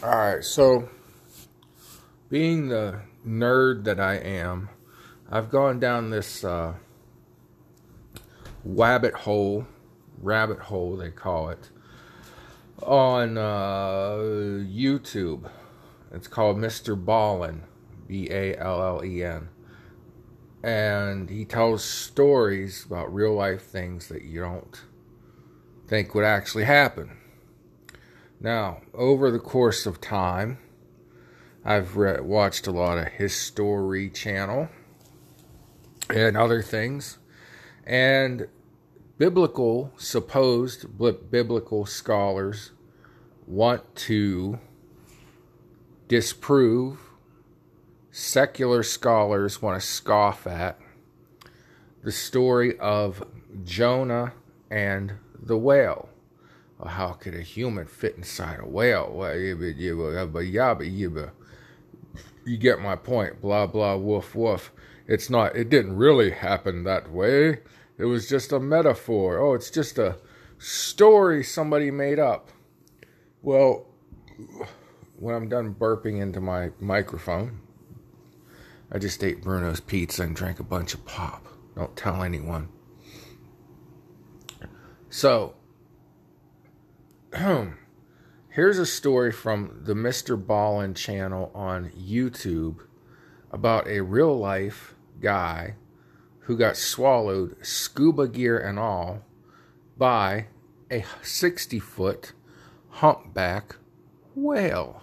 All right, so being the nerd that I am, I've gone down this uh, wabbit hole, rabbit hole they call it, on uh, YouTube. It's called Mr. Ballen, B A L L E N. And he tells stories about real life things that you don't think would actually happen. Now, over the course of time, I've re- watched a lot of History Channel and other things. And biblical, supposed biblical scholars want to disprove, secular scholars want to scoff at the story of Jonah and the whale. How could a human fit inside a whale? You get my point. Blah blah woof woof. It's not. It didn't really happen that way. It was just a metaphor. Oh, it's just a story somebody made up. Well, when I'm done burping into my microphone, I just ate Bruno's pizza and drank a bunch of pop. Don't tell anyone. So, here's a story from the Mr. Ballen channel on YouTube about a real life guy who got swallowed, scuba gear and all, by a 60 foot humpback whale.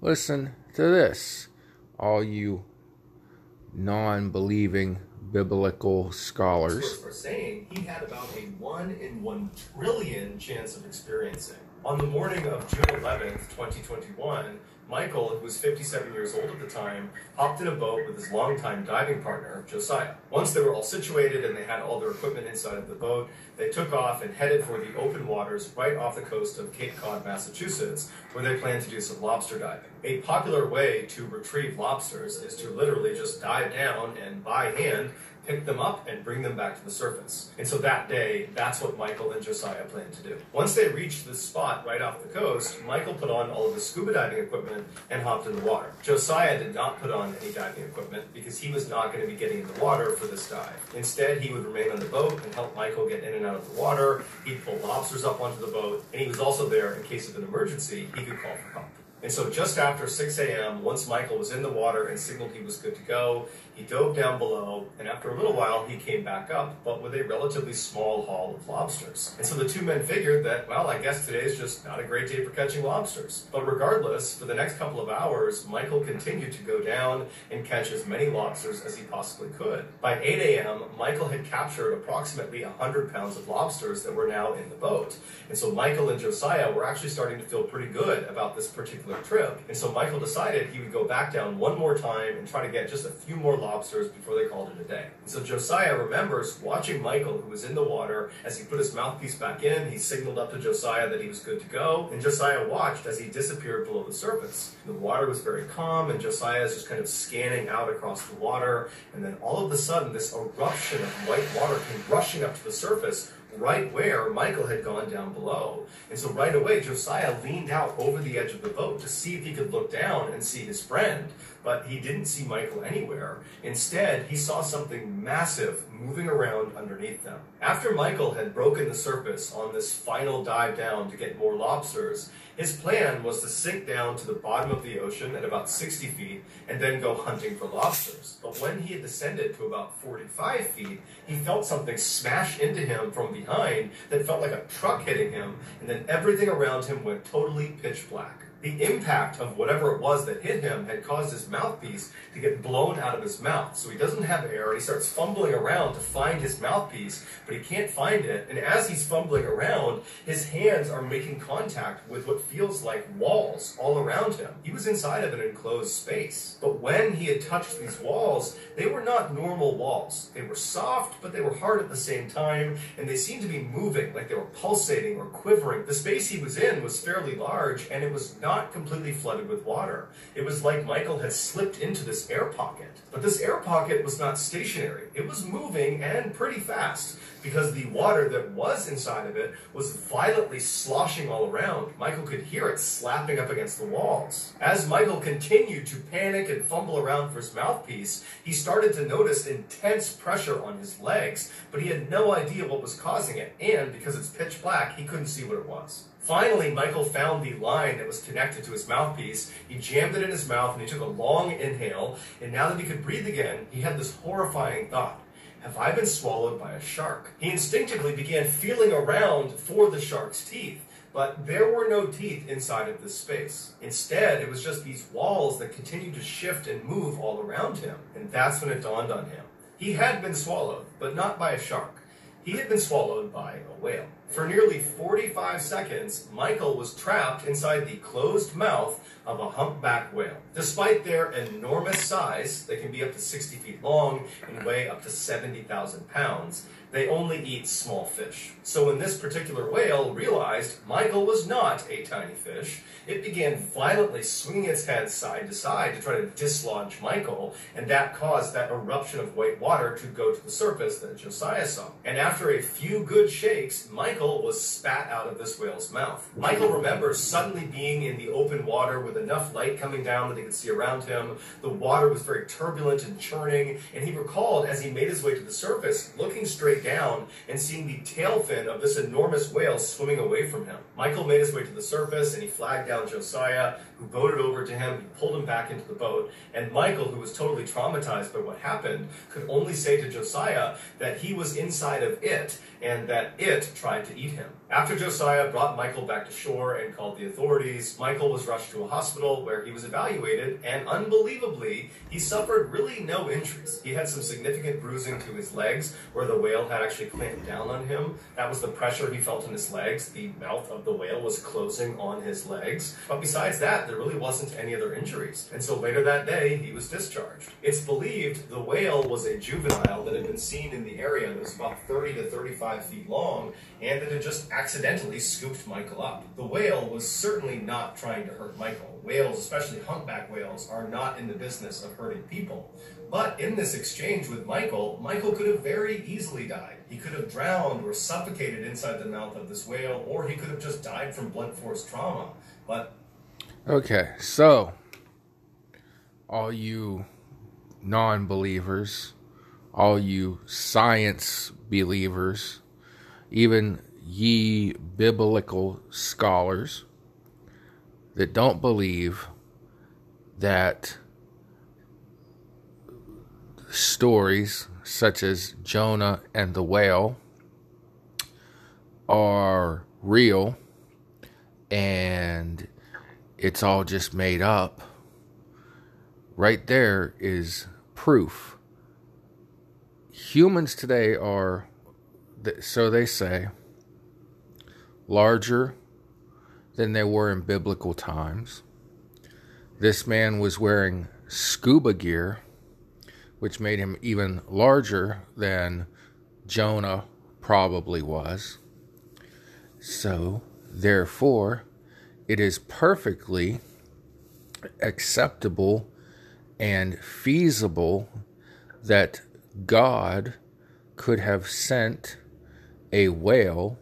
Listen to this, all you non believing biblical scholars. For saying he had about a 1 in 1 trillion chance of experiencing. On the morning of June 11th, 2021, Michael, who was 57 years old at the time, hopped in a boat with his longtime diving partner, Josiah. Once they were all situated and they had all their equipment inside of the boat, they took off and headed for the open waters right off the coast of Cape Cod, Massachusetts, where they planned to do some lobster diving. A popular way to retrieve lobsters is to literally just dive down and by hand pick them up and bring them back to the surface. And so that day, that's what Michael and Josiah planned to do. Once they reached the spot right off the coast, Michael put on all of the scuba diving equipment and hopped in the water. Josiah did not put on any diving equipment because he was not going to be getting in the water for this dive. Instead, he would remain on the boat and help Michael get in and out of the water. He'd pull lobsters up onto the boat, and he was also there in case of an emergency, he could call for help. And so just after 6 a.m., once Michael was in the water and signaled he was good to go, he dove down below, and after a little while, he came back up, but with a relatively small haul of lobsters. And so the two men figured that, well, I guess today's just not a great day for catching lobsters. But regardless, for the next couple of hours, Michael continued to go down and catch as many lobsters as he possibly could. By 8 a.m., Michael had captured approximately 100 pounds of lobsters that were now in the boat. And so Michael and Josiah were actually starting to feel pretty good about this particular trip. And so Michael decided he would go back down one more time and try to get just a few more lobsters before they called it a day. And so Josiah remembers watching Michael, who was in the water, as he put his mouthpiece back in. He signaled up to Josiah that he was good to go, and Josiah watched as he disappeared below the surface. The water was very calm, and Josiah is just kind of scanning out across the water. And then all of a sudden, this eruption of white water came rushing up to the surface right where Michael had gone down below. And so right away, Josiah leaned out over the edge of the boat to see if he could look down and see his friend. But he didn't see Michael anywhere. Instead, he saw something massive moving around underneath them. After Michael had broken the surface on this final dive down to get more lobsters, his plan was to sink down to the bottom of the ocean at about 60 feet and then go hunting for lobsters. But when he had descended to about 45 feet, he felt something smash into him from behind that felt like a truck hitting him, and then everything around him went totally pitch black. The impact of whatever it was that hit him had caused his mouthpiece to get blown out of his mouth. So he doesn't have air, and he starts fumbling around to find his mouthpiece, but he can't find it. And as he's fumbling around, his hands are making contact with what feels like walls all around him. He was inside of an enclosed space. But when he had touched these walls, they were not normal walls. They were soft, but they were hard at the same time, and they seemed to be moving, like they were pulsating or quivering. The space he was in was fairly large, and it was not not completely flooded with water. It was like Michael had slipped into this air pocket. But this air pocket was not stationary. It was moving and pretty fast because the water that was inside of it was violently sloshing all around. Michael could hear it slapping up against the walls. As Michael continued to panic and fumble around for his mouthpiece, he started to notice intense pressure on his legs, but he had no idea what was causing it, and because it's pitch black, he couldn't see what it was. Finally, Michael found the line that was connected to his mouthpiece. He jammed it in his mouth and he took a long inhale. And now that he could breathe again, he had this horrifying thought. Have I been swallowed by a shark? He instinctively began feeling around for the shark's teeth, but there were no teeth inside of this space. Instead, it was just these walls that continued to shift and move all around him. And that's when it dawned on him. He had been swallowed, but not by a shark. He had been swallowed by a whale. For nearly 45 seconds, Michael was trapped inside the closed mouth of a humpback whale. Despite their enormous size, they can be up to 60 feet long and weigh up to 70,000 pounds, they only eat small fish. So when this particular whale realized Michael was not a tiny fish, it began violently swinging its head side to side to try to dislodge Michael, and that caused that eruption of white water to go to the surface that Josiah saw. And after a few good shakes, Michael was spat out of this whale's mouth. Michael remembers suddenly being in the open water with enough light coming down that he could see around him. The water was very turbulent and churning, and he recalled as he made his way to the surface, looking straight down and seeing the tail fin of this enormous whale swimming away from him. Michael made his way to the surface and he flagged down Josiah, who boated over to him. He pulled him back into the boat. And Michael, who was totally traumatized by what happened, could only say to Josiah that he was inside of it and that it tried to eat him. After Josiah brought Michael back to shore and called the authorities, Michael was rushed to a hospital where he was evaluated, and unbelievably, he suffered really no injuries. He had some significant bruising to his legs where the whale had actually clamped down on him. That was the pressure he felt in his legs. The mouth of the whale was closing on his legs. But besides that, there really wasn't any other injuries. And so later that day, he was discharged. It's believed the whale was a juvenile that had been seen in the area that was about 30 to 35 feet long and that had just accidentally scooped Michael up. The whale was certainly not trying to hurt Michael. Whales, especially humpback whales, are not in the business of hurting people. But in this exchange with Michael, Michael could have very easily died. He could have drowned or suffocated inside the mouth of this whale, or he could have just died from blunt force trauma. But. Okay, so, all you non believers, all you science believers, even ye biblical scholars that don't believe that stories such as Jonah and the whale are real and it's all just made up, right there is proof. Humans today are so they say, larger than they were in biblical times. This man was wearing scuba gear, which made him even larger than Jonah probably was. So, therefore, it is perfectly acceptable and feasible that God could have sent a whale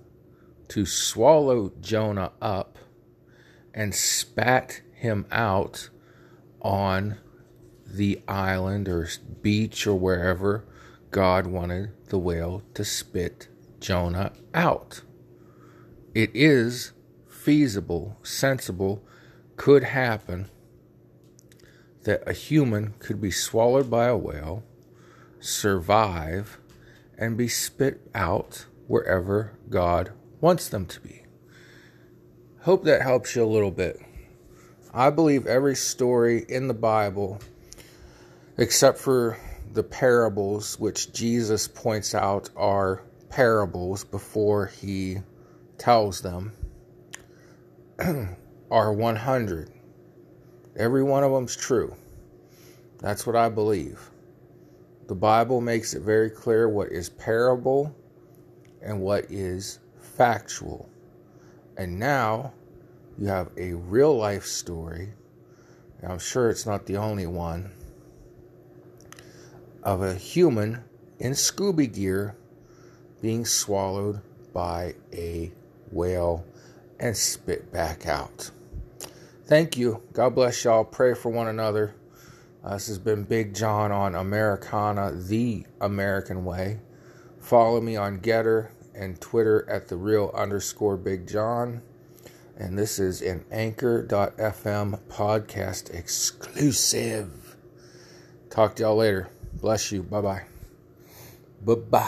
to swallow Jonah up and spat him out on the island or beach or wherever God wanted the whale to spit Jonah out. It is feasible, sensible, could happen that a human could be swallowed by a whale, survive, and be spit out wherever God wants them to be. Hope that helps you a little bit. I believe every story in the Bible, except for the parables, which Jesus points out are parables before he tells them, are 100. Every one of them's true. That's what I believe. The Bible makes it very clear what is parable and what is factual. And now you have a real life story. I'm sure it's not the only one of a human in Scooby gear being swallowed by a whale and spit back out. Thank you. God bless y'all. Pray for one another. Uh, this has been Big John on Americana, the American way. Follow me on Gettr and Twitter at the real underscore Big John. And this is an anchor.fm podcast exclusive. Talk to y'all later. Bless you. Bye bye. Bye bye.